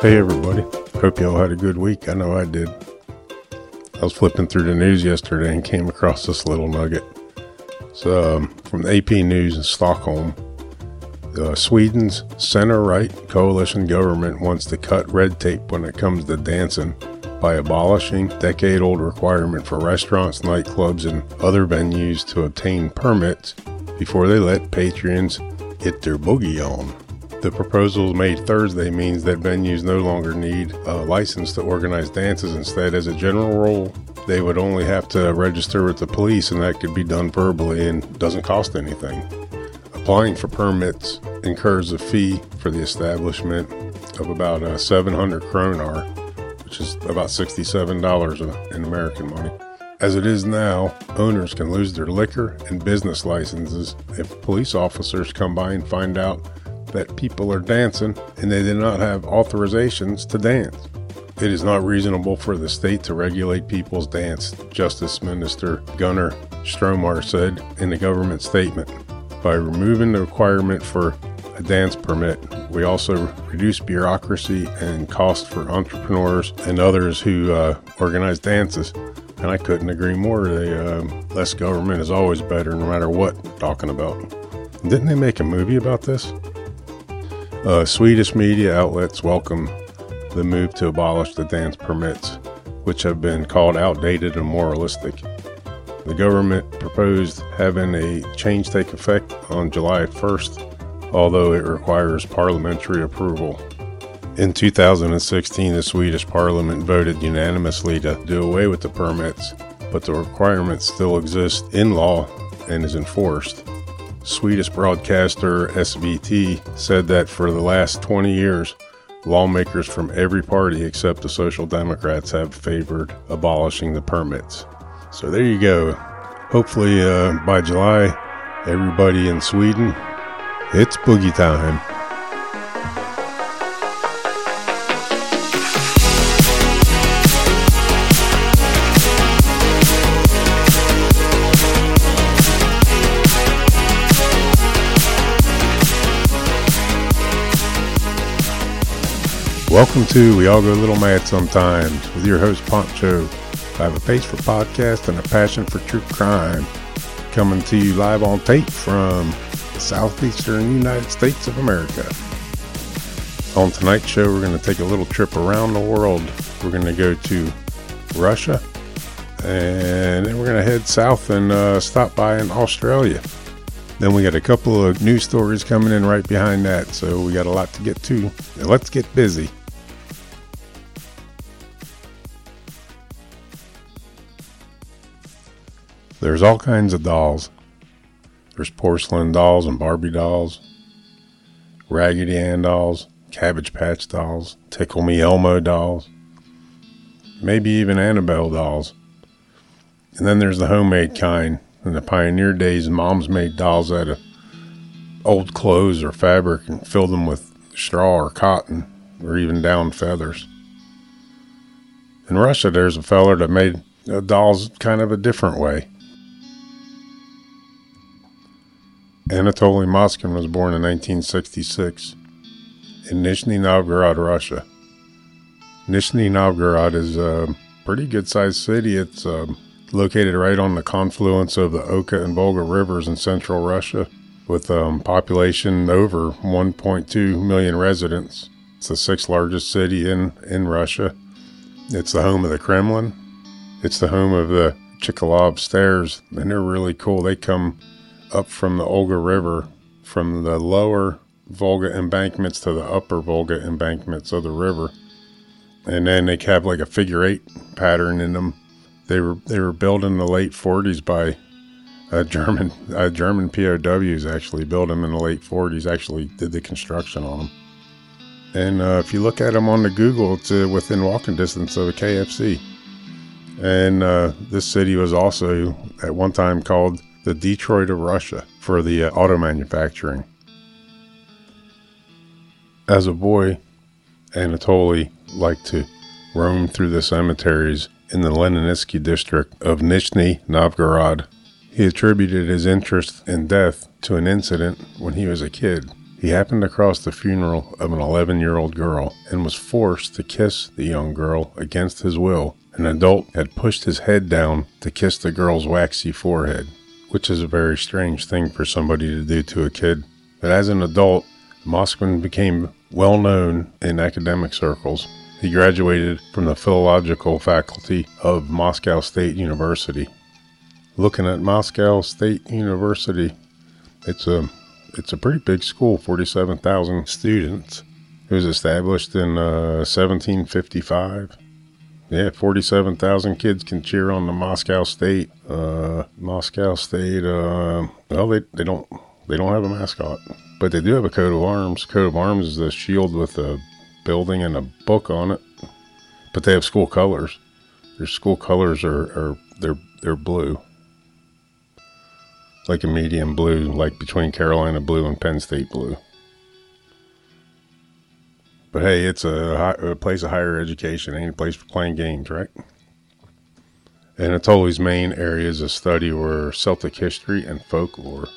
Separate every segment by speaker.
Speaker 1: Hey, everybody. Hope you all had a good week. I know I did. I was flipping through the news yesterday and came across this little nugget. So, um, from the AP News in Stockholm, uh, Sweden's center right coalition government wants to cut red tape when it comes to dancing by abolishing decade old requirement for restaurants, nightclubs, and other venues to obtain permits before they let patrons get their boogie on. The proposal made Thursday means that venues no longer need a license to organize dances. Instead, as a general rule, they would only have to register with the police, and that could be done verbally and doesn't cost anything. Applying for permits incurs a fee for the establishment of about uh, 700 kroner, which is about $67 in American money. As it is now, owners can lose their liquor and business licenses if police officers come by and find out that people are dancing and they did not have authorizations to dance. It is not reasonable for the state to regulate people's dance, Justice Minister Gunnar Strömmer said in the government statement. By removing the requirement for a dance permit, we also reduce bureaucracy and cost for entrepreneurs and others who uh, organize dances. And I couldn't agree more. Uh, less government is always better, no matter what talking about. Didn't they make a movie about this? Uh, Swedish media outlets welcome the move to abolish the dance permits, which have been called outdated and moralistic. The government proposed having a change take effect on July 1st, although it requires parliamentary approval. In 2016, the Swedish parliament voted unanimously to do away with the permits, but the requirement still exists in law and is enforced. Swedish broadcaster SVT said that for the last 20 years, lawmakers from every party except the Social Democrats have favored abolishing the permits. So there you go. Hopefully, uh, by July, everybody in Sweden, it's boogie time. Welcome to We All Go a Little Mad Sometimes with your host Poncho. I have a face for podcast and a passion for true crime. Coming to you live on tape from the southeastern United States of America. On tonight's show, we're going to take a little trip around the world. We're going to go to Russia and then we're going to head south and uh, stop by in Australia. Then we got a couple of news stories coming in right behind that, so we got a lot to get to. Let's get busy. There's all kinds of dolls. There's porcelain dolls and Barbie dolls, Raggedy Ann dolls, Cabbage Patch dolls, Tickle Me Elmo dolls, maybe even Annabelle dolls. And then there's the homemade kind. In the pioneer days, moms made dolls out of old clothes or fabric and filled them with straw or cotton or even down feathers. In Russia, there's a feller that made uh, dolls kind of a different way. Anatoly Moskvin was born in 1966 in Nizhny Novgorod, Russia. Nizhny Novgorod is a pretty good sized city. It's uh, located right on the confluence of the Oka and Volga rivers in central Russia, with a um, population over 1.2 million residents. It's the sixth largest city in, in Russia. It's the home of the Kremlin. It's the home of the Chkalov Stairs, and they're really cool. They come up from the Volga River, from the lower Volga embankments to the upper Volga embankments of the river. And then they have like a figure eight pattern in them. They were they were built in the late 40s by a German a German POWs actually built them in the late 40s. Actually did the construction on them. And uh, if you look at them on the Google, it's uh, within walking distance of a KFC. And uh, this city was also at one time called the Detroit of Russia for the uh, auto manufacturing. As a boy, Anatoly liked to roam through the cemeteries in the Leninitsky district of Nizhny Novgorod. He attributed his interest in death to an incident when he was a kid. He happened across the funeral of an 11 year old girl and was forced to kiss the young girl against his will. An adult had pushed his head down to kiss the girl's waxy forehead, which is a very strange thing for somebody to do to a kid. But as an adult, Moskvin became well known in academic circles. He graduated from the philological faculty of Moscow State University. Looking at Moscow State University, it's a it's a pretty big school, 47,000 students. It was established in uh, 1755. Yeah, 47,000 kids can cheer on the Moscow State. Uh, Moscow State, uh, well, they, they don't they don't have a mascot, but they do have a coat of arms. Coat of arms is a shield with a building and a book on it. But they have school colors. Their school colors are, are they're they're blue, like a medium blue, like between Carolina blue and Penn State blue. But hey, it's a, a place of higher education, ain't a place for playing games, right? Anatoly's main areas of study were Celtic history and folklore.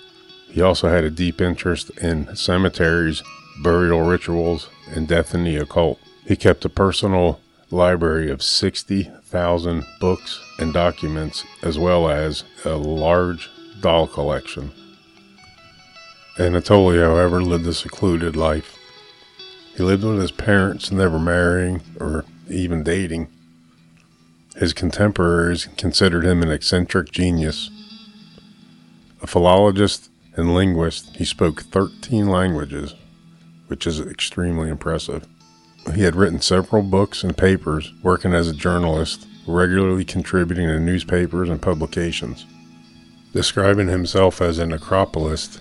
Speaker 1: He also had a deep interest in cemeteries, burial rituals, and death in the occult. He kept a personal library of 60,000 books and documents, as well as a large doll collection. Anatoly, however, lived a secluded life. He lived with his parents, never marrying or even dating. His contemporaries considered him an eccentric genius. A philologist and linguist, he spoke 13 languages, which is extremely impressive. He had written several books and papers, working as a journalist, regularly contributing to newspapers and publications. Describing himself as a necropolist,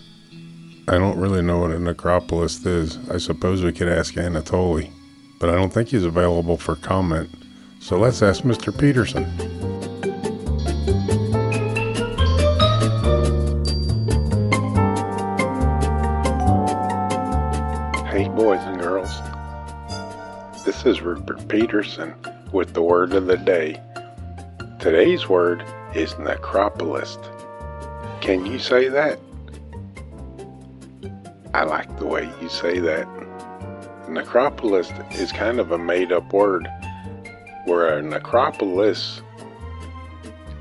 Speaker 1: I don't really know what a necropolis is. I suppose we could ask Anatoly, but I don't think he's available for comment. So let's ask Mr. Peterson. Hey, boys and girls. This is Rupert Peterson with the word of the day. Today's word is necropolist. Can you say that? I like the way you say that. Necropolis is kind of a made up word, where a necropolis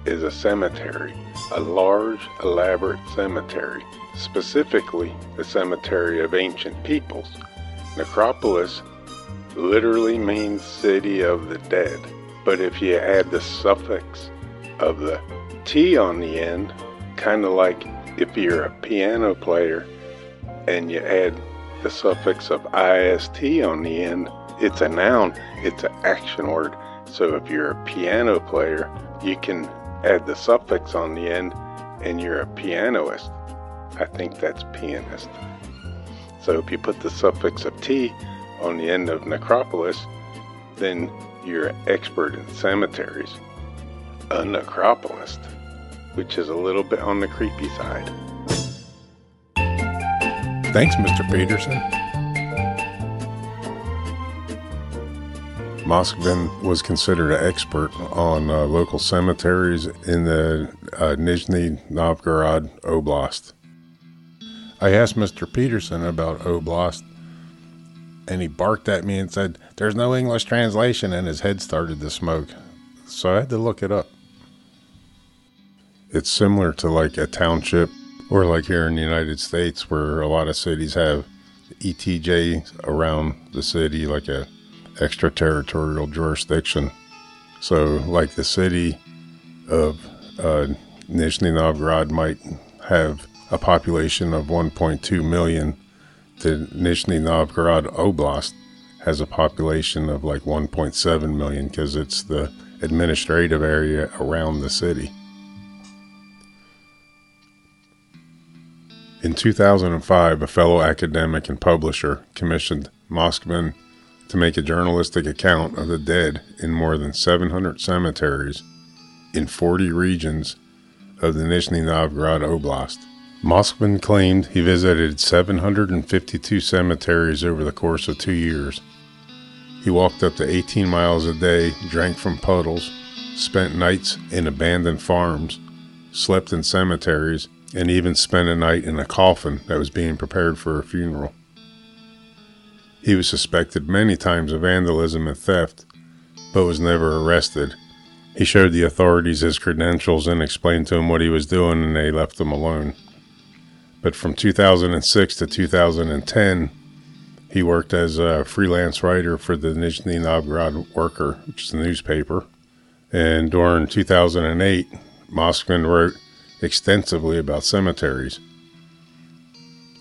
Speaker 1: is a cemetery, a large, elaborate cemetery, specifically the cemetery of ancient peoples. Necropolis literally means city of the dead, but if you add the suffix of the T on the end, kind of like if you're a piano player and you add the suffix of ist on the end, it's a noun, it's an action word. So if you're a piano player, you can add the suffix on the end and you're a pianist. I think that's pianist. So if you put the suffix of T on the end of necropolis, then you're an expert in cemeteries. A necropolist, which is a little bit on the creepy side. Thanks, Mr. Peterson. Moskvin was considered an expert on uh, local cemeteries in the uh, Nizhny Novgorod Oblast. I asked Mr. Peterson about Oblast, and he barked at me and said, There's no English translation, and his head started to smoke. So I had to look it up. It's similar to like a township or like here in the United States, where a lot of cities have ETJ around the city, like a extraterritorial jurisdiction. So, like the city of uh, Nizhny Novgorod might have a population of 1.2 million, the Nizhny Novgorod Oblast has a population of like 1.7 million because it's the administrative area around the city. In 2005, a fellow academic and publisher commissioned Moskvin to make a journalistic account of the dead in more than 700 cemeteries in 40 regions of the Nizhny Novgorod Oblast. Moskvin claimed he visited 752 cemeteries over the course of two years. He walked up to 18 miles a day, drank from puddles, spent nights in abandoned farms, slept in cemeteries, and even spent a night in a coffin that was being prepared for a funeral. He was suspected many times of vandalism and theft, but was never arrested. He showed the authorities his credentials and explained to them what he was doing, and they left him alone. But from 2006 to 2010, he worked as a freelance writer for the Nizhny Novgorod Worker, which is a newspaper. And during 2008, Moskvin wrote extensively about cemeteries.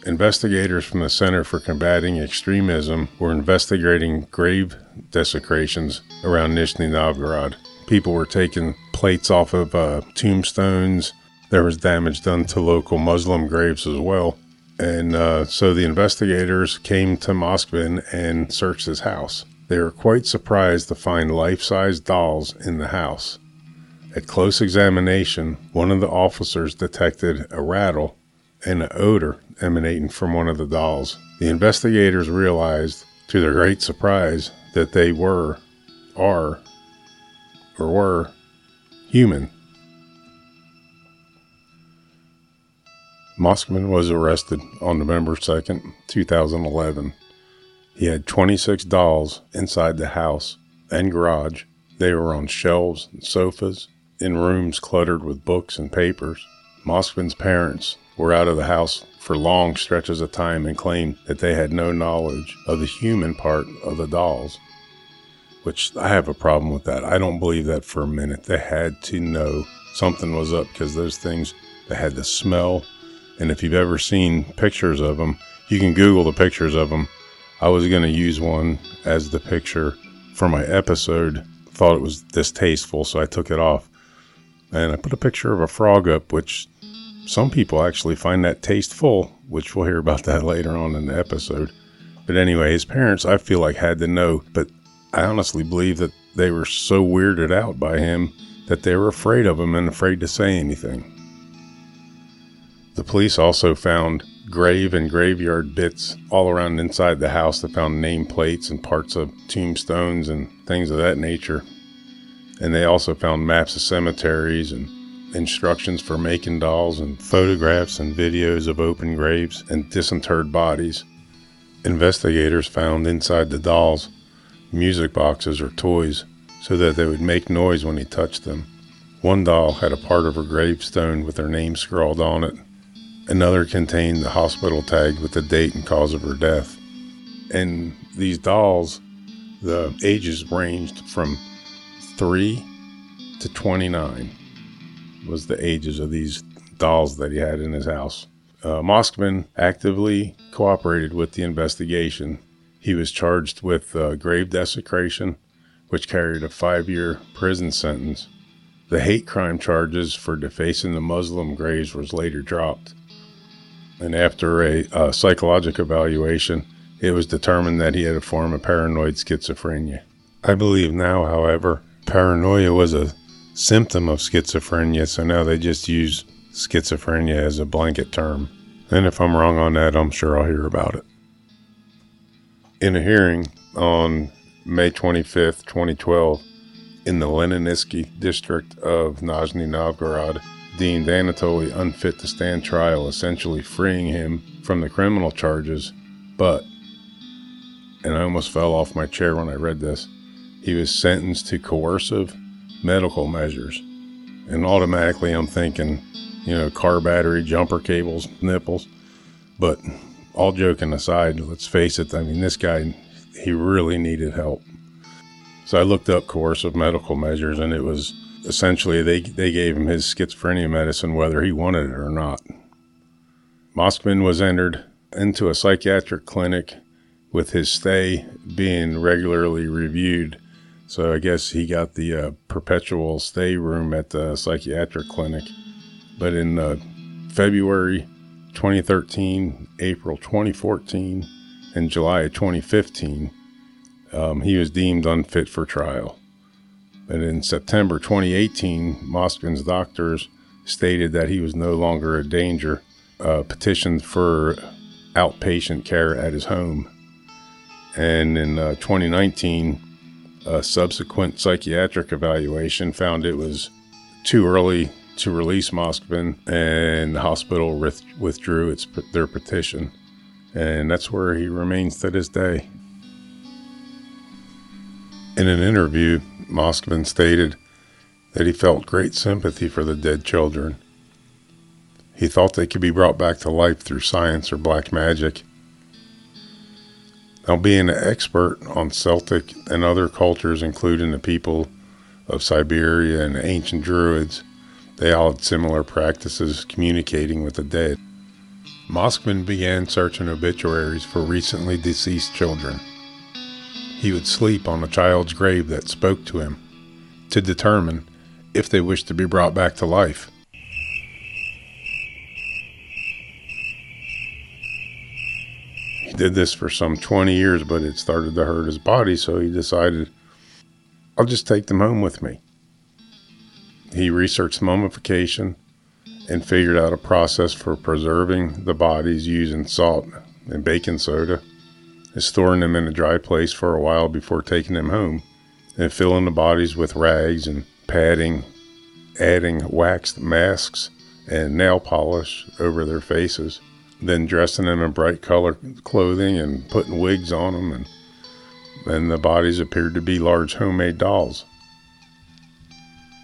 Speaker 1: Investigators from the Center for Combating Extremism were investigating grave desecrations around Nizhny Novgorod. People were taking plates off of uh, tombstones. There was damage done to local Muslim graves as well. And uh, so the investigators came to Moskvin and searched his house. They were quite surprised to find life size dolls in the house. At close examination, one of the officers detected a rattle and an odor emanating from one of the dolls. The investigators realized, to their great surprise, that they were, are, or were human. Moskvin was arrested on November 2nd, 2011. He had 26 dolls inside the house and garage. They were on shelves and sofas, in rooms cluttered with books and papers. Moskvin's parents were out of the house for long stretches of time and claimed that they had no knowledge of the human part of the dolls, which I have a problem with that. I don't believe that for a minute. They had to know something was up because those things, they had the smell, and if you've ever seen pictures of them, you can Google the pictures of them. I was going to use one as the picture for my episode. Thought it was distasteful, so I took it off. And I put a picture of a frog up, which some people actually find that tasteful, which we'll hear about that later on in the episode. But anyway, his parents, I feel like, had to know. But I honestly believe that they were so weirded out by him that they were afraid of him and afraid to say anything. The police also found grave and graveyard bits all around inside the house. They found name plates and parts of tombstones and things of that nature. And they also found maps of cemeteries and instructions for making dolls and photographs and videos of open graves and disinterred bodies. Investigators found inside the dolls music boxes or toys so that they would make noise when he touched them. One doll had a part of her gravestone with her name scrawled on it Another contained the hospital tag with the date and cause of her death. And these dolls, the ages ranged from 3 to 29 was the ages of these dolls that he had in his house. Uh, Moskvin actively cooperated with the investigation. He was charged with uh, grave desecration, which carried a five year prison sentence. The hate crime charges for defacing the Muslim graves was later dropped and after a, a psychological evaluation, it was determined that he had a form of paranoid schizophrenia. I believe now, however, paranoia was a symptom of schizophrenia, so now they just use schizophrenia as a blanket term. And if I'm wrong on that, I'm sure I'll hear about it. In a hearing on May 25th, 2012, in the Leninitsky district of Nizhny Novgorod, deemed Anatoly unfit to stand trial, essentially freeing him from the criminal charges. But, and I almost fell off my chair when I read this, he was sentenced to coercive medical measures. And automatically I'm thinking, you know, car battery, jumper cables, nipples. But all joking aside, let's face it, I mean, this guy, he really needed help. So I looked up coercive medical measures and it was essentially they, they gave him his schizophrenia medicine whether he wanted it or not. Moskvin was entered into a psychiatric clinic with his stay being regularly reviewed. So I guess he got the uh, perpetual stay room at the psychiatric clinic. But in uh, February 2013, April 2014, and July 2015, um, he was deemed unfit for trial. And in September 2018, Moskvin's doctors stated that he was no longer a danger, uh, petitioned for outpatient care at his home. And in uh, 2019, a subsequent psychiatric evaluation found it was too early to release Moskvin, and the hospital withdrew its, their petition. And that's where he remains to this day. In an interview, Moskvin stated that he felt great sympathy for the dead children. He thought they could be brought back to life through science or black magic. Now, being an expert on Celtic and other cultures, including the people of Siberia and ancient Druids, they all had similar practices communicating with the dead. Moskvin began searching obituaries for recently deceased children. He would sleep on a child's grave that spoke to him to determine if they wished to be brought back to life. Did this for some 20 years, but it started to hurt his body, so he decided, I'll just take them home with me. He researched mummification and figured out a process for preserving the bodies using salt and baking soda and storing them in a dry place for a while before taking them home and filling the bodies with rags and padding, adding waxed masks and nail polish over their faces, then dressing them in bright color clothing and putting wigs on them and then the bodies appeared to be large homemade dolls.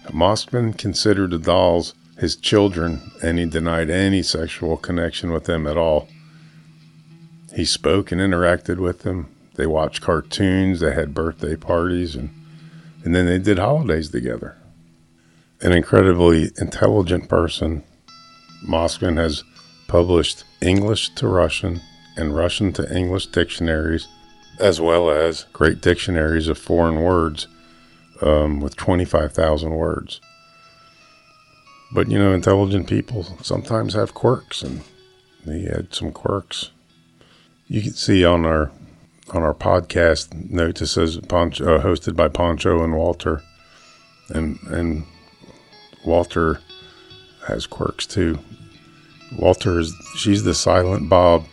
Speaker 1: Moskvin considered the dolls his children, and he denied any sexual connection with them at all. He spoke and interacted with them. They watched cartoons, they had birthday parties, and, and then they did holidays together. An incredibly intelligent person, Moskvin has published English to Russian and Russian to English dictionaries, as well as great dictionaries of foreign words um, with 25,000 words. But you know, intelligent people sometimes have quirks, and he had some quirks. You can see on our on our podcast note it says Poncho, uh, hosted by Poncho and Walter, and and Walter has quirks too. Walter is she's the silent Bob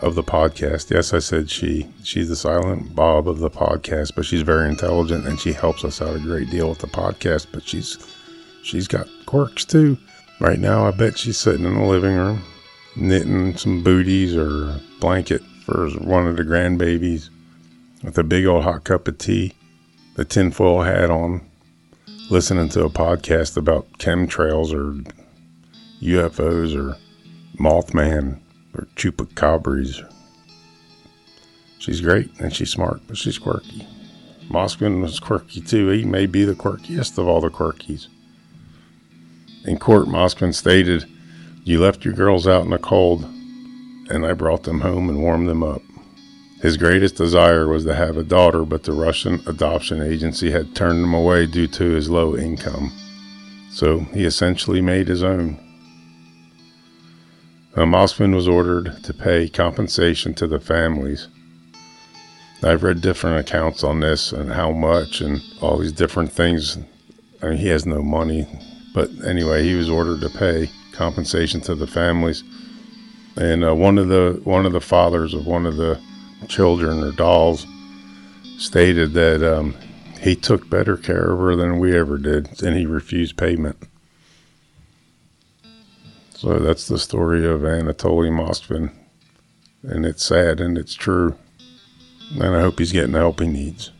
Speaker 1: of the podcast. Yes, I said she. She's the silent Bob of the podcast, but she's very intelligent and she helps us out a great deal with the podcast. But she's she's got quirks too. Right now, I bet she's sitting in the living room knitting some booties or a blanket for one of the grandbabies with a big old hot cup of tea, the tinfoil hat on, listening to a podcast about chemtrails or UFOs or Mothman or chupacabras. She's great and she's smart, but she's quirky. Moskvin was quirky too. He may be the quirkiest of all the quirkies. In court, Moskvin stated, You left your girls out in the cold, and I brought them home and warmed them up. His greatest desire was to have a daughter, but the Russian adoption agency had turned him away due to his low income. So he essentially made his own. Now, Moskvin was ordered to pay compensation to the families. I've read different accounts on this and how much and all these different things. I mean, he has no money. But anyway, he was ordered to pay compensation to the families. And uh, one of the one of the fathers of one of the children or dolls stated that um, he took better care of her than we ever did, and he refused payment. So that's the story of Anatoly Moskvin, and it's sad and it's true. And I hope he's getting the help he needs.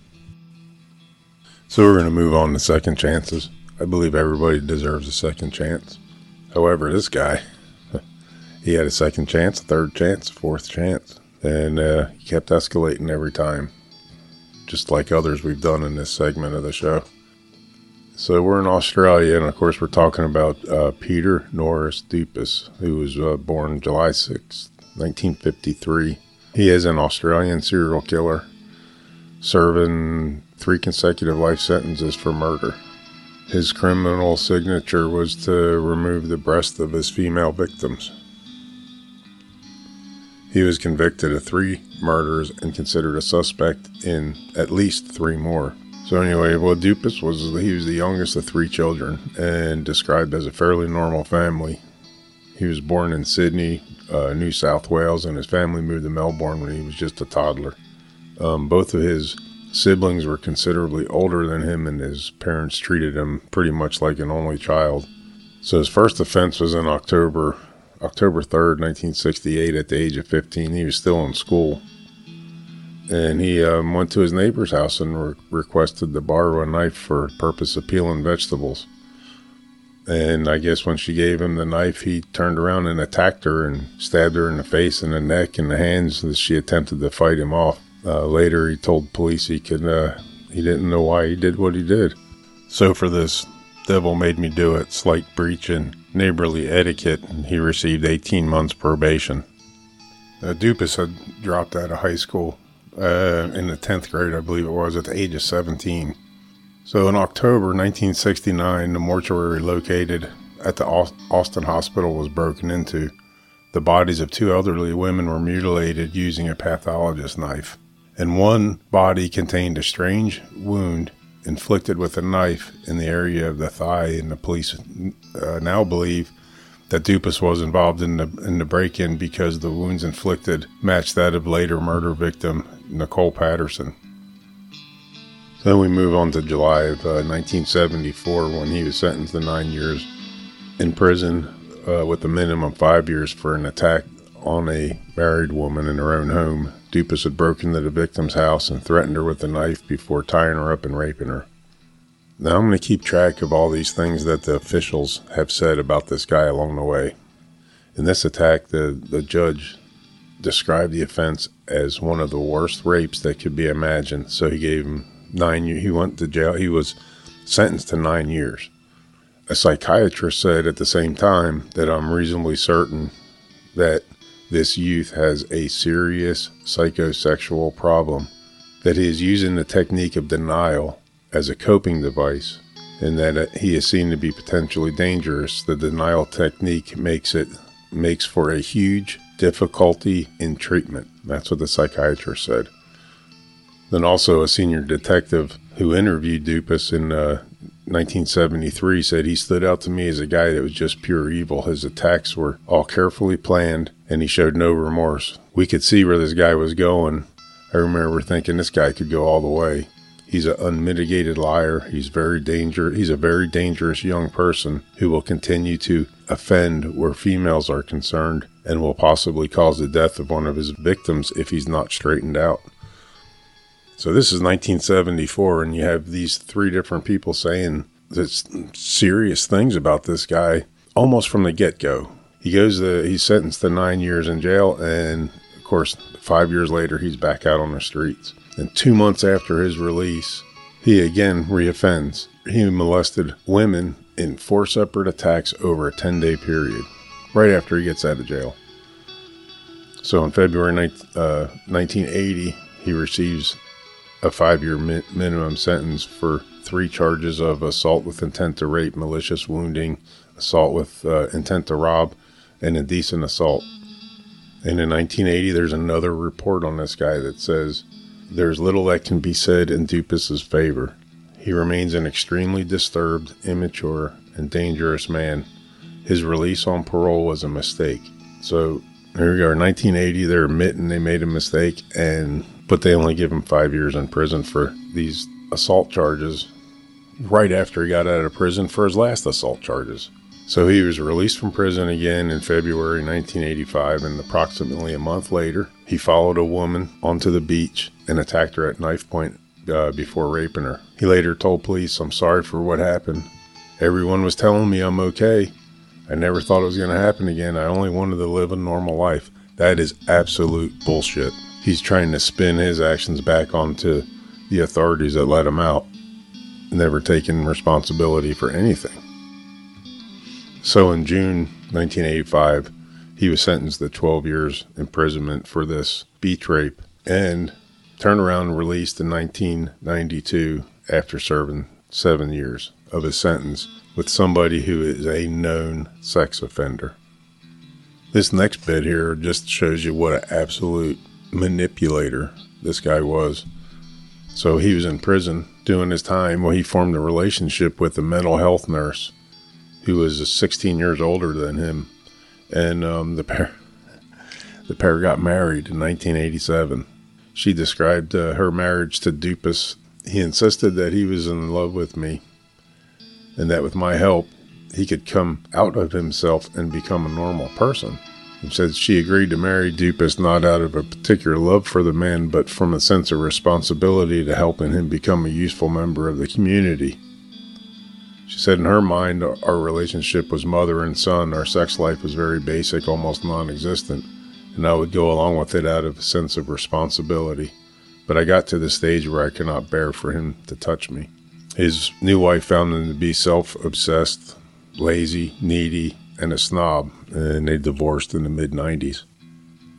Speaker 1: So we're going to move on to second chances. I believe everybody deserves a second chance. However, this guy, he had a second chance, a third chance, a fourth chance, and uh, he kept escalating every time, just like others we've done in this segment of the show. So we're in Australia, and of course, we're talking about uh, Peter Norris Dupas, who was uh, born July 6, 1953. He is an Australian serial killer, serving three consecutive life sentences for murder. His criminal signature was to remove the breasts of his female victims. He was convicted of three murders and considered a suspect in at least three more. So anyway, well, Dupas was he was the youngest of three children and described as a fairly normal family. He was born in Sydney, uh, New South Wales, and his family moved to Melbourne when he was just a toddler. Um, both of his siblings were considerably older than him, and his parents treated him pretty much like an only child. So his first offense was in October, October 3rd, 1968, at the age of 15. He was still in school. And he um, went to his neighbor's house and re- requested to borrow a knife for purpose of peeling vegetables. And I guess when she gave him the knife, he turned around and attacked her and stabbed her in the face and the neck and the hands as she attempted to fight him off. Uh, later, he told police he could uh, he didn't know why he did what he did. So for this devil made me do it slight breach in neighborly etiquette, he received 18 months probation. Uh, Dupas had dropped out of high school uh, in the 10th grade, I believe it was, at the age of 17. So in October 1969, the mortuary located at the Austin Hospital was broken into. The bodies of two elderly women were mutilated using a pathologist knife, and one body contained a strange wound inflicted with a knife in the area of the thigh. And the police uh, now believe that Dupas was involved in the in the break-in because the wounds inflicted matched that of later murder victim Nicole Patterson. Then we move on to July of uh, 1974 when he was sentenced to nine years in prison uh, with a minimum five years for an attack on a married woman in her own home. Dupas had broken into the victim's house and threatened her with a knife before tying her up and raping her. Now I'm going to keep track of all these things that the officials have said about this guy along the way. In this attack, the, the judge described the offense as one of the worst rapes that could be imagined, so he gave him nine years. He went to jail. He was sentenced to nine years. A psychiatrist said at the same time that I'm reasonably certain that this youth has a serious psychosexual problem, that he is using the technique of denial as a coping device, and that uh, he is seen to be potentially dangerous. The denial technique makes it makes for a huge difficulty in treatment. That's what the psychiatrist said. Then also a senior detective who interviewed Dupas in uh, 1973 said he stood out to me as a guy that was just pure evil. His attacks were all carefully planned and he showed no remorse. We could see where this guy was going. I remember thinking this guy could go all the way. He's an unmitigated liar. He's very danger. He's a very dangerous young person who will continue to offend where females are concerned and will possibly cause the death of one of his victims if he's not straightened out. So this is 1974, and you have these three different people saying this serious things about this guy almost from the get go. He goes to, he's sentenced to nine years in jail, and of course, five years later, he's back out on the streets. And two months after his release, he again reoffends. He molested women in four separate attacks over a 10 day period, right after he gets out of jail. So in February 19, uh, 1980, he receives a five year mi- minimum sentence for three charges of assault with intent to rape, malicious wounding, assault with uh, intent to rob, and indecent assault. And in 1980, there's another report on this guy that says there's little that can be said in Dupas's favor. He remains an extremely disturbed, immature, and dangerous man. His release on parole was a mistake. So here we are, 1980. They're admitting they made a mistake, and but they only give him five years in prison for these assault charges right after he got out of prison for his last assault charges. So he was released from prison again in February 1985, and approximately a month later, he followed a woman onto the beach and attacked her at knife point uh, before raping her. He later told police, I'm sorry for what happened. Everyone was telling me I'm okay. I never thought it was going to happen again. I only wanted to live a normal life. That is absolute bullshit he's trying to spin his actions back onto the authorities that let him out, never taking responsibility for anything. So in June 1985, he was sentenced to 12 years imprisonment for this beach rape and turned around and released in 1992 after serving seven years of his sentence with somebody who is a known sex offender. This next bit here just shows you what an absolute manipulator this guy was. So he was in prison doing his time. Well, he formed a relationship with a mental health nurse who was 16 years older than him, and um, the pair the pair got married in 1987. She described uh, her marriage to Dupas. He insisted that he was in love with me, and that with my help, he could come out of himself and become a normal person. and said she agreed to marry Dupas not out of a particular love for the man, but from a sense of responsibility to helping him become a useful member of the community. She said in her mind, our relationship was mother and son. Our sex life was very basic, almost non existent, and I would go along with it out of a sense of responsibility. But I got to the stage where I could not bear for him to touch me. His new wife found him to be self obsessed, lazy, needy, and a snob, and they divorced in the mid 90s.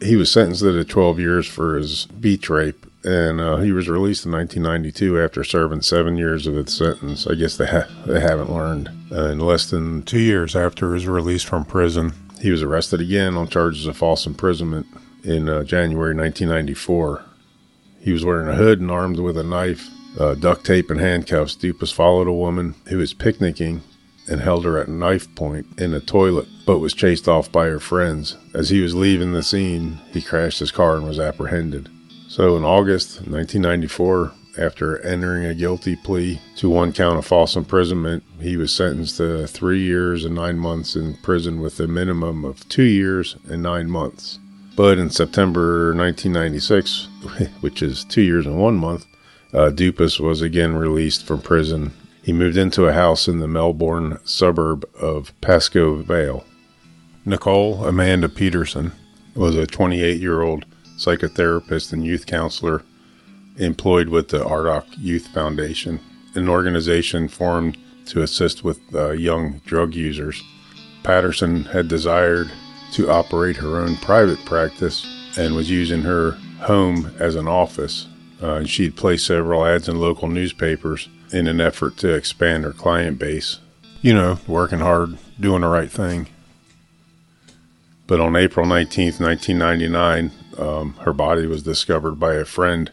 Speaker 1: He was sentenced to 12 years for his beach rape, and uh, he was released in 1992 after serving seven years of his sentence. I guess they, ha- they haven't learned. Uh, in less than two years after his release from prison, he was arrested again on charges of false imprisonment in uh, January 1994. He was wearing a hood and armed with a knife, uh, duct tape, and handcuffs. Dupas followed a woman who was picnicking and held her at knife point in a toilet, but was chased off by her friends. As he was leaving the scene, he crashed his car and was apprehended. So in August 1994, after entering a guilty plea to one count of false imprisonment, he was sentenced to three years and nine months in prison with a minimum of two years and nine months. But in September 1996, which is two years and one month, uh, Dupas was again released from prison he moved into a house in the Melbourne suburb of Pascoe Vale. Nicole Amanda Patterson was a 28 year old psychotherapist and youth counselor employed with the Ardagh Youth Foundation, an organization formed to assist with uh, young drug users. Patterson had desired to operate her own private practice and was using her home as an office. Uh, and she'd placed several ads in local newspapers in an effort to expand her client base. You know, working hard, doing the right thing. But on April 19th, 1999, um, her body was discovered by a friend.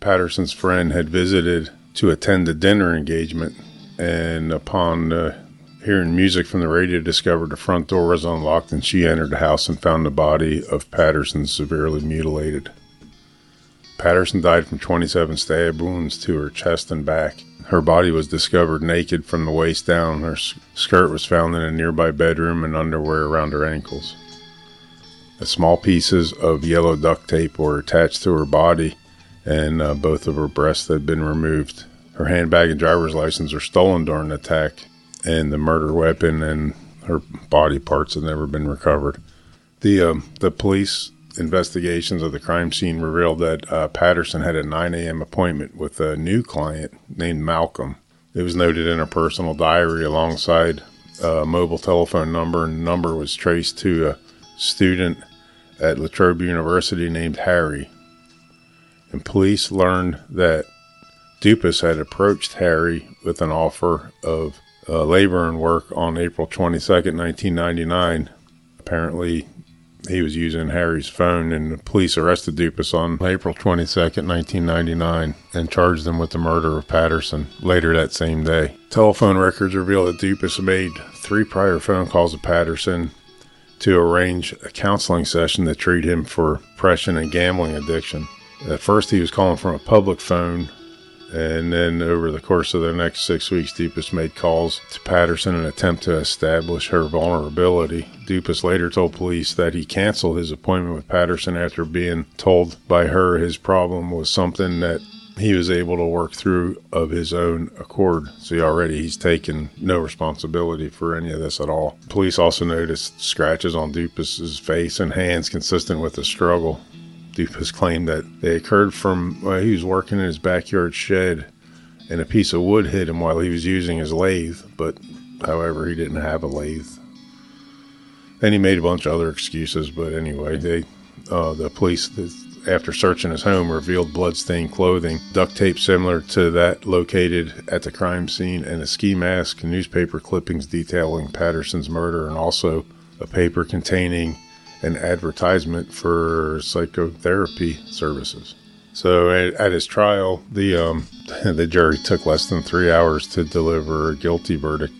Speaker 1: Patterson's friend had visited to attend a dinner engagement, and upon uh, hearing music from the radio, discovered the front door was unlocked, and she entered the house and found the body of Patterson severely mutilated. Patterson died from 27 stab wounds to her chest and back. Her body was discovered naked from the waist down. Her skirt was found in a nearby bedroom and underwear around her ankles. The small pieces of yellow duct tape were attached to her body, and uh, both of her breasts had been removed. Her handbag and driver's license were stolen during the attack, and the murder weapon and her body parts have never been recovered. The uh, the police investigations of the crime scene revealed that uh, Patterson had a 9 a.m. appointment with a new client named Malcolm. It was noted in her personal diary alongside a mobile telephone number, and the number was traced to a student at La Trobe University named Harry. And police learned that Dupas had approached Harry with an offer of uh, labor and work on April 22, 1999. Apparently, he was using Harry's phone, and the police arrested Dupas on April 22nd, 1999, and charged him with the murder of Patterson later that same day. Telephone records reveal that Dupas made three prior phone calls to Patterson to arrange a counseling session to treat him for depression and gambling addiction. At first, he was calling from a public phone and then over the course of the next six weeks, Dupas made calls to Patterson in an attempt to establish her vulnerability. Dupas later told police that he canceled his appointment with Patterson after being told by her his problem was something that he was able to work through of his own accord. See, already he's taken no responsibility for any of this at all. Police also noticed scratches on Dupas's face and hands consistent with the struggle. Dupas claimed that they occurred from while he was working in his backyard shed and a piece of wood hit him while he was using his lathe, but however, he didn't have a lathe. Then he made a bunch of other excuses, but anyway, they, uh, the police, after searching his home, revealed bloodstained clothing, duct tape similar to that located at the crime scene, and a ski mask, newspaper clippings detailing Patterson's murder, and also a paper containing an advertisement for psychotherapy services. So at, at his trial, the um, the jury took less than three hours to deliver a guilty verdict.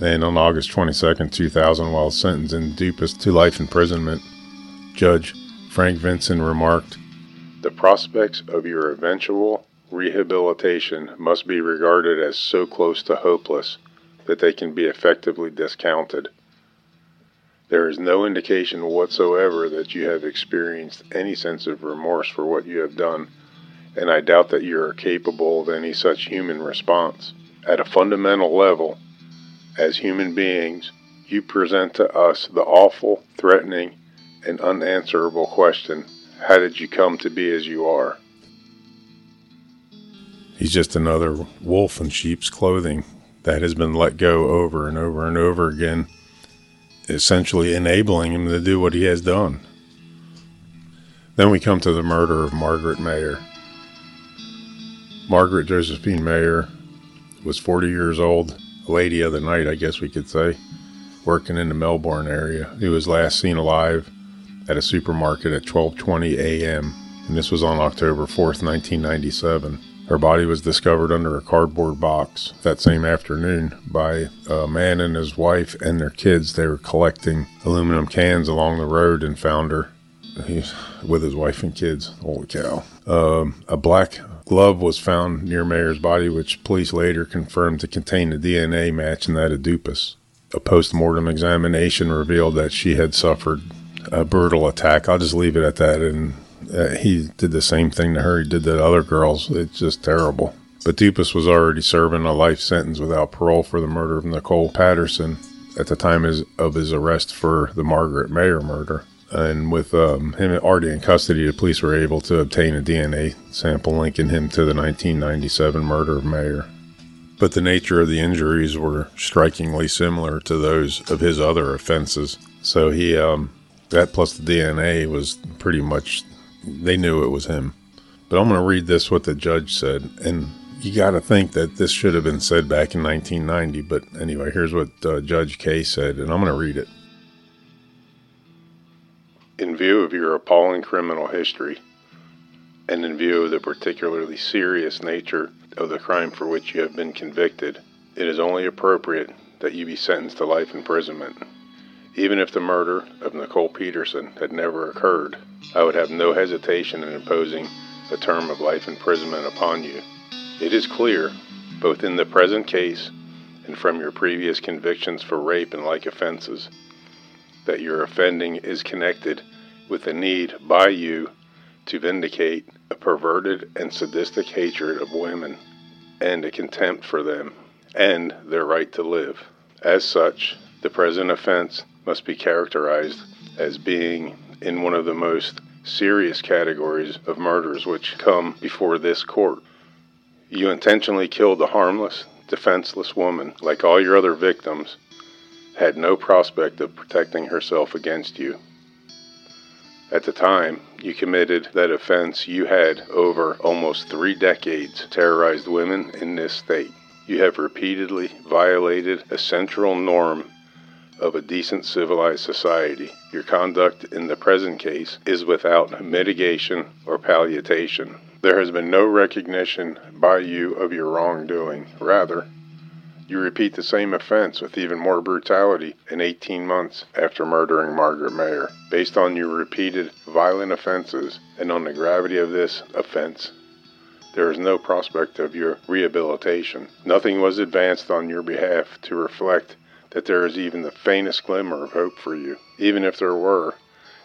Speaker 1: And on August 22nd, 2000, while sentencing Dupas to life imprisonment, Judge Frank Vincent remarked, The prospects of your eventual rehabilitation must be regarded as so close to hopeless that they can be effectively discounted. There is no indication whatsoever that you have experienced any sense of remorse for what you have done, and I doubt that you are capable of any such human response. At a fundamental level, as human beings, you present to us the awful, threatening, and unanswerable question How did you come to be as you are? He's just another wolf in sheep's clothing that has been let go over and over and over again essentially enabling him to do what he has done. Then we come to the murder of Margaret Mayer. Margaret Josephine Mayer was 40 years old, a lady of the night, I guess we could say, working in the Melbourne area. He was last seen alive at a supermarket at 12:20 a.m. and this was on October 4th, 1997. Her body was discovered under a cardboard box that same afternoon by a man and his wife and their kids. They were collecting aluminum cans along the road and found her. He's with his wife and kids. Holy cow. Um, a black glove was found near Mayer's body, which police later confirmed to contain a DNA match matching that of Dupas. A post mortem examination revealed that she had suffered a brutal attack. I'll just leave it at that and uh, he did the same thing to her he did to other girls. It's just terrible. But Dupas was already serving a life sentence without parole for the murder of Nicole Patterson at the time of his arrest for the Margaret Mayer murder. And with um, him already in custody, the police were able to obtain a DNA sample linking him to the 1997 murder of Mayer. But the nature of the injuries were strikingly similar to those of his other offenses. So he, um, that plus the DNA was pretty much they knew it was him. But I'm going to read this what the judge said, and you got to think that this should have been said back in 1990. But anyway, here's what uh, Judge Kay said, and I'm going to read it. In view of your appalling criminal history, and in view of the particularly serious nature of the crime for which you have been convicted, it is only appropriate that you be sentenced to life imprisonment. Even if the murder of Nicole Patterson had never occurred, I would have no hesitation in imposing a term of life imprisonment upon you. It is clear, both in the present case and from your previous convictions for rape and like offenses, that your offending is connected with a need by you to vindicate a perverted and sadistic hatred of women and a contempt for them and their right to live. As such, the present offense must be characterized as being in one of the most serious categories of murders which come before this court. You intentionally killed a harmless, defenseless woman, like all your other victims, had no prospect of protecting herself against you. At the time you committed that offense, you had, over almost three decades, terrorized women in this state. You have repeatedly violated a central norm of a decent civilized society. Your conduct in the present case is without mitigation or palliation. There has been no recognition by you of your wrongdoing. Rather, you repeat the same offense with even more brutality in 18 months after murdering Margaret Mayer. Based on your repeated violent offenses and on the gravity of this offense, there is no prospect of your rehabilitation. Nothing was advanced on your behalf to reflect that there is even the faintest glimmer of hope for you. Even if there were,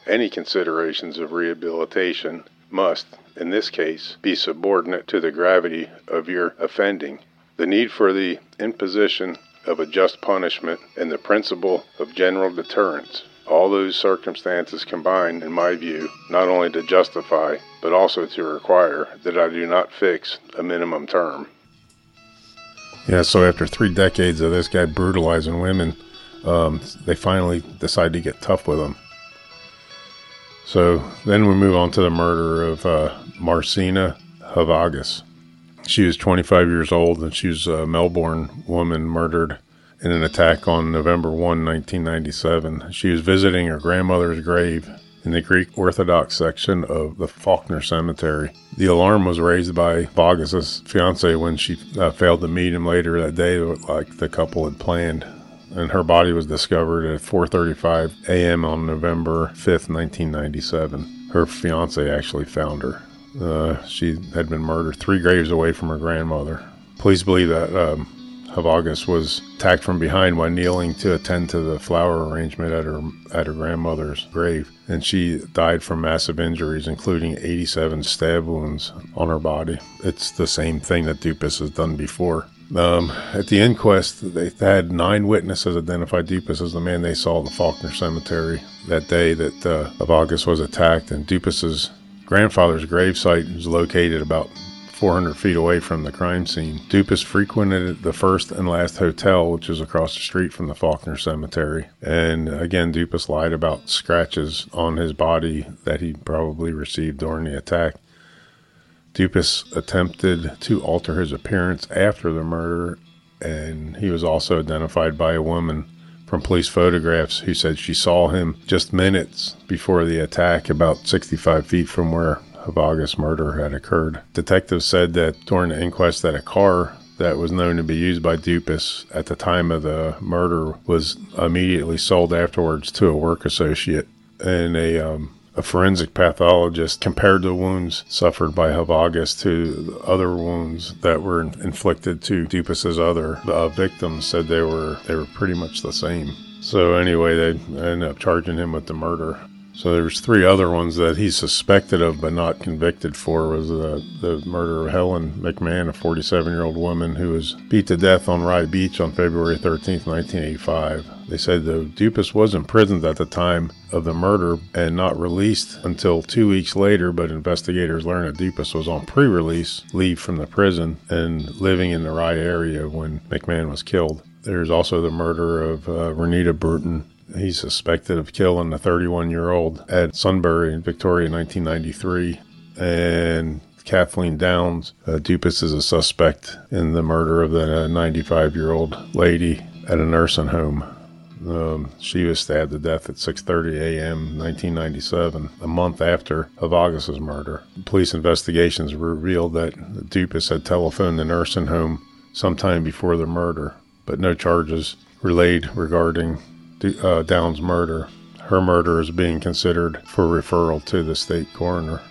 Speaker 1: any considerations of rehabilitation must, in this case, be subordinate to the gravity of your offending. The need for the imposition of a just punishment and the principle of general deterrence. All those circumstances combine, in my view, not only to justify, but also to require that I do not fix a minimum term. Yeah, so after three decades of this guy brutalizing women, um, they finally decide to get tough with him. So then we move on to the murder of uh, Mersina Halvagis. She was 25 years old and she was a Melbourne woman murdered in an attack on November 1, 1997. She was visiting her grandmother's grave in the Greek Orthodox section of the Fawkner Cemetery. The alarm was raised by Boggess's fiance when she uh, failed to meet him later that day, like the couple had planned. And her body was discovered at 4:35 a.m. on November 5th, 1997. Her fiance actually found her. Uh, she had been murdered three graves away from her grandmother. Police believe that um, Halvagis was attacked from behind while kneeling to attend to the flower arrangement at her at her grandmother's grave, and she died from massive injuries, including 87 stab wounds on her body. It's the same thing that Dupas has done before. Um, at the inquest, they had nine witnesses identify Dupas as the man they saw in the Fawkner Cemetery that day that uh, Halvagis was attacked, and Dupas's grandfather's gravesite is located about 400 feet away from the crime scene. Dupas frequented the first and last hotel, which is across the street from the Fawkner Cemetery. And again, Dupas lied about scratches on his body that he probably received during the attack. Dupas attempted to alter his appearance after the murder, and he was also identified by a woman from police photographs who said she saw him just minutes before the attack, about 65 feet from where Halvagis murder had occurred. Detectives said that during the inquest that a car that was known to be used by Dupas at the time of the murder was immediately sold afterwards to a work associate. And a um, a forensic pathologist compared the wounds suffered by Halvagis to other wounds that were inflicted to Dupas's other uh, victims. Said they were they were pretty much the same. So anyway, they ended up charging him with the murder. So there's three other ones that he's suspected of but not convicted for was the, the murder of Helen McMahon, a 47-year-old woman who was beat to death on Rye Beach on February 13, 1985. They said though Dupas was imprisoned at the time of the murder and not released until two weeks later, but investigators learned that Dupas was on pre-release leave from the prison and living in the Rye area when McMahon was killed. There's also the murder of uh, Renata Brunton, He's suspected of killing a 31 year old at Sunbury in Victoria in 1993. And Kathleen Downes, uh, Dupas is a suspect in the murder of the 95 year old lady at a nursing home. Um, she was stabbed to death at 6:30 a.m. 1997, a month after Halvagis's murder. Police investigations revealed that Dupas had telephoned the nursing home sometime before the murder, but no charges relayed regarding uh, Downes' murder. Her murder is being considered for referral to the state coroner.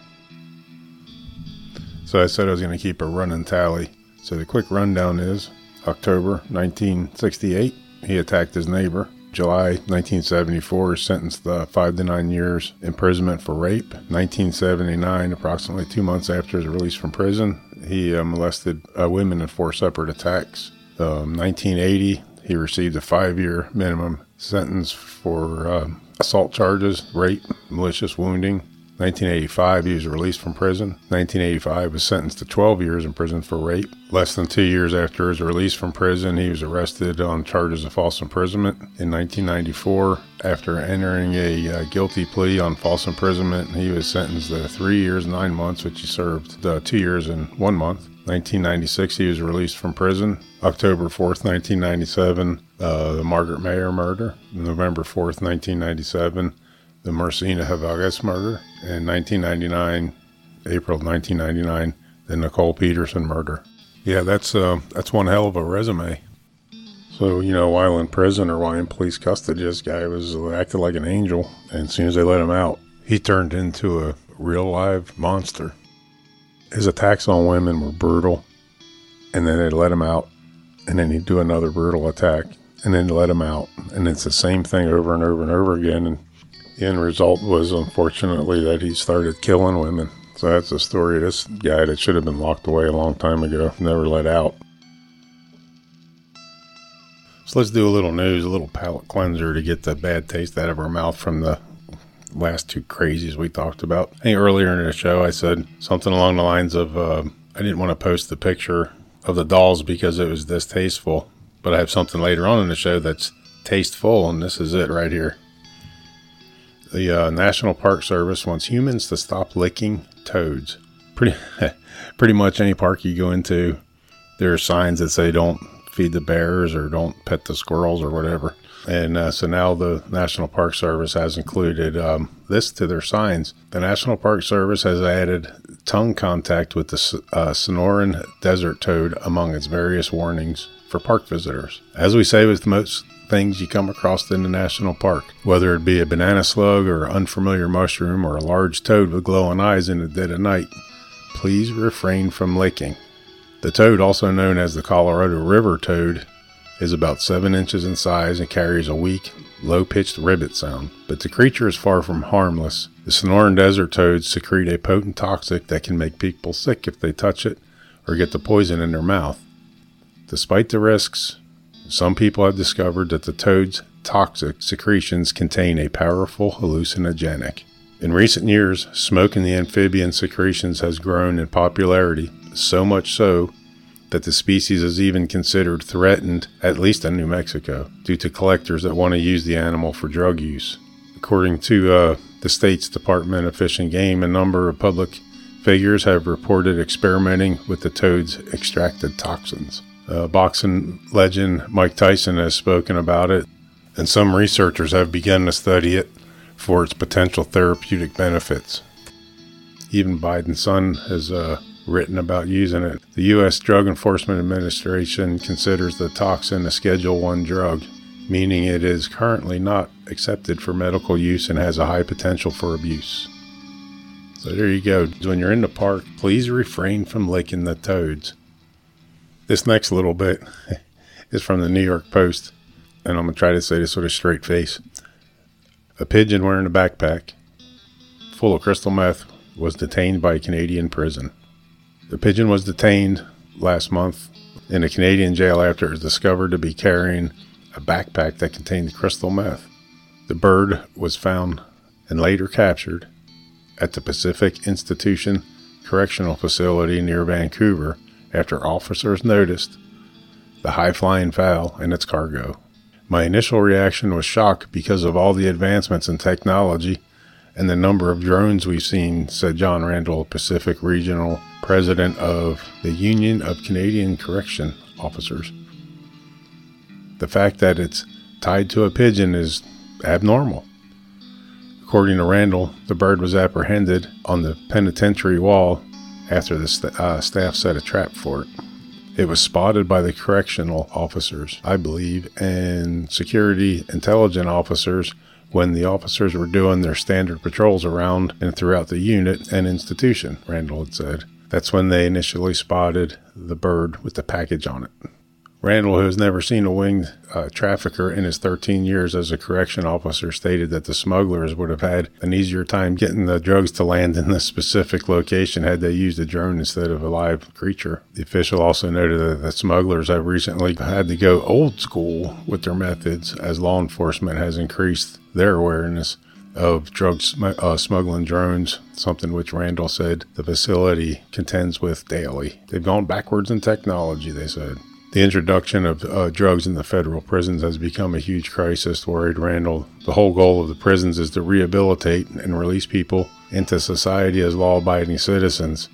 Speaker 1: So I said I was going to keep a running tally. So the quick rundown is October 1968, he attacked his neighbor. July 1974, sentenced to five to nine years imprisonment for rape. 1979, approximately two months after his release from prison, he uh, molested uh, women in four separate attacks. Um, 1980, he received a five year minimum sentence for uh, assault charges, rape, malicious wounding. 1985, he was released from prison. 1985 was sentenced to 12 years in prison for rape. Less than two years after his release from prison, he was arrested on charges of false imprisonment. In 1994, after entering a uh, guilty plea on false imprisonment, he was sentenced to three years, nine months, which he served uh, two years and one month. 1996, he was released from prison. October 4th, 1997, uh, the Margaret Mayer murder. November 4th, 1997, the Mersina Halvagis murder. And 1999, April 1999, the Nicole Patterson murder. Yeah, that's uh, that's one hell of a resume. So, you know, while in prison or while in police custody, this guy was acted like an angel. And as soon as they let him out, he turned into a real live monster. His attacks on women were brutal, and then they'd let him out, and then he'd do another brutal attack, and then let him out, and it's the same thing over and over and over again. And the end result was, unfortunately, that he started killing women. So that's the story of this guy that should have been locked away a long time ago, never let out. So let's do a little news, a little palate cleanser to get the bad taste out of our mouth from the last two crazies we talked about. I think earlier in the show I said something along the lines of uh, I didn't want to post the picture of the dolls because it was distasteful, but I have something later on in the show that's tasteful, and this is it right here. The uh, National Park Service wants humans to stop licking toads. Pretty, pretty much any park you go into, there are signs that say don't feed the bears or don't pet the squirrels or whatever. And uh, so now the National Park Service has included um, this to their signs. The National Park Service has added tongue contact with the uh, Sonoran desert toad among its various warnings for park visitors. As we say with most things you come across in the national park, whether it be a banana slug or unfamiliar mushroom or a large toad with glowing eyes in the dead of night, please refrain from licking. The toad, also known as the Colorado River toad, is about 7 inches in size and carries a weak, low pitched ribbit sound. But the creature is far from harmless. The Sonoran desert toads secrete a potent toxic that can make people sick if they touch it or get the poison in their mouth. Despite the risks, some people have discovered that the toad's toxic secretions contain a powerful hallucinogenic. In recent years, smoke the amphibian secretions has grown in popularity, so much so that the species is even considered threatened, at least in New Mexico, due to collectors that want to use the animal for drug use. According to uh, the state's Department of Fish and Game, a number of public figures have reported experimenting with the toad's extracted toxins. Uh, boxing legend Mike Tyson has spoken about it, and some researchers have begun to study it for its potential therapeutic benefits. Even Biden's son has uh, written about using it. The U.S. Drug Enforcement Administration considers the toxin a Schedule 1 drug, meaning it is currently not accepted for medical use and has a high potential for abuse. So there you go. When you're in the park, please refrain from licking the toads. This next little bit is from the New York Post, and I'm going to try to say this with a straight face. A pigeon wearing a backpack full of crystal meth was detained by a Canadian prison. The pigeon was detained last month in a Canadian jail after it was discovered to be carrying a backpack that contained crystal meth. The bird was found and later captured at the Pacific Institution Correctional Facility near Vancouver after officers noticed the high flying fowl and its cargo. My initial reaction was shock because of all the advancements in technology and the number of drones we've seen, said John Randall, Pacific Regional President of the Union of Canadian Correction Officers. The fact that it's tied to a pigeon is abnormal. According to Randall, the bird was apprehended on the penitentiary wall after the st- uh, staff set a trap for it. It was spotted by the correctional officers, I believe, and security intelligence officers when the officers were doing their standard patrols around and throughout the unit and institution, Randall had said. That's when they initially spotted the bird with the package on it. Randall, who has never seen a winged uh, trafficker in his 13 years as a correction officer, stated that the smugglers would have had an easier time getting the drugs to land in the specific location had they used a drone instead of a live creature. The official also noted that the smugglers have recently had to go old school with their methods as law enforcement has increased their awareness of drug sm- uh, smuggling drones, something which Randall said the facility contends with daily. They've gone backwards in technology, they said. The introduction of uh, drugs in the federal prisons has become a huge crisis, worried Randall. The whole goal of the prisons is to rehabilitate and release people into society as law abiding citizens.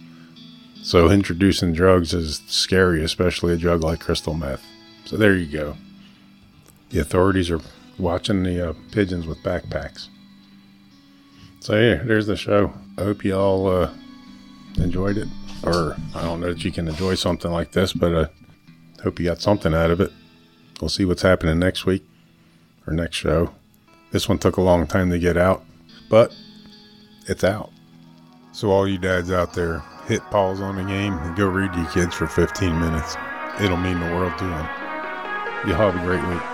Speaker 1: So, introducing drugs is scary, especially a drug like crystal meth. So, there you go. The authorities are watching the uh, pigeons with backpacks. So, yeah, there's the show. I hope you all uh, enjoyed it. Or, I don't know that you can enjoy something like this, but uh, Hope you got something out of it. We'll see what's happening next week or next show. This one took a long time to get out, but it's out. So, all you dads out there, hit pause on the game and go read your kids for 15 minutes. It'll mean the world to them. You have a great week.